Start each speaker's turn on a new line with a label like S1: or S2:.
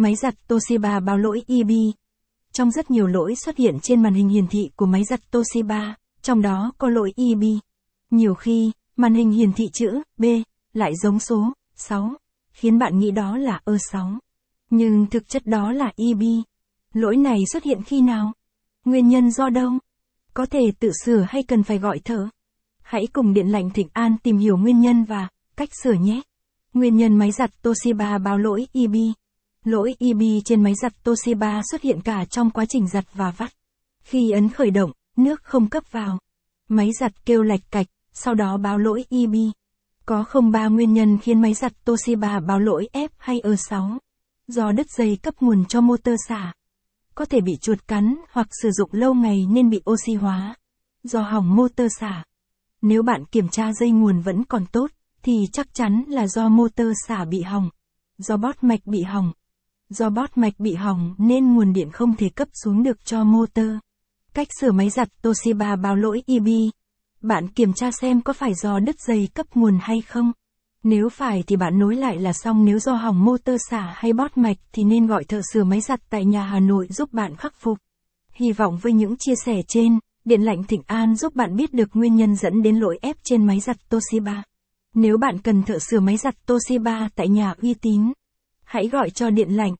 S1: Máy giặt Toshiba báo lỗi EB. Trong rất nhiều lỗi xuất hiện trên màn hình hiển thị của máy giặt Toshiba, trong đó có lỗi EB. Nhiều khi, màn hình hiển thị chữ B lại giống số 6, khiến bạn nghĩ đó là E6. Nhưng thực chất đó là EB. Lỗi này xuất hiện khi nào? Nguyên nhân do đâu? Có thể tự sửa hay cần phải gọi thợ? Hãy cùng Điện lạnh Thịnh An tìm hiểu nguyên nhân và cách sửa nhé. Nguyên nhân máy giặt Toshiba báo lỗi EB. Lỗi EB trên máy giặt Toshiba xuất hiện cả trong quá trình giặt và vắt. Khi ấn khởi động, nước không cấp vào. Máy giặt kêu lạch cạch, sau đó báo lỗi EB. Có không ba nguyên nhân khiến máy giặt Toshiba báo lỗi F hay E6. Do đứt dây cấp nguồn cho motor xả. Có thể bị chuột cắn hoặc sử dụng lâu ngày nên bị oxy hóa. Do hỏng motor xả. Nếu bạn kiểm tra dây nguồn vẫn còn tốt, thì chắc chắn là do motor xả bị hỏng. Do bót mạch bị hỏng. Do bót mạch bị hỏng nên nguồn điện không thể cấp xuống được cho motor. Cách sửa máy giặt Toshiba báo lỗi EB. Bạn kiểm tra xem có phải do đứt dây cấp nguồn hay không. Nếu phải thì bạn nối lại là xong nếu do hỏng motor xả hay bót mạch thì nên gọi thợ sửa máy giặt tại nhà Hà Nội giúp bạn khắc phục. Hy vọng với những chia sẻ trên, Điện lạnh Thịnh An giúp bạn biết được nguyên nhân dẫn đến lỗi ép trên máy giặt Toshiba. Nếu bạn cần thợ sửa máy giặt Toshiba tại nhà uy tín, hãy gọi cho Điện lạnh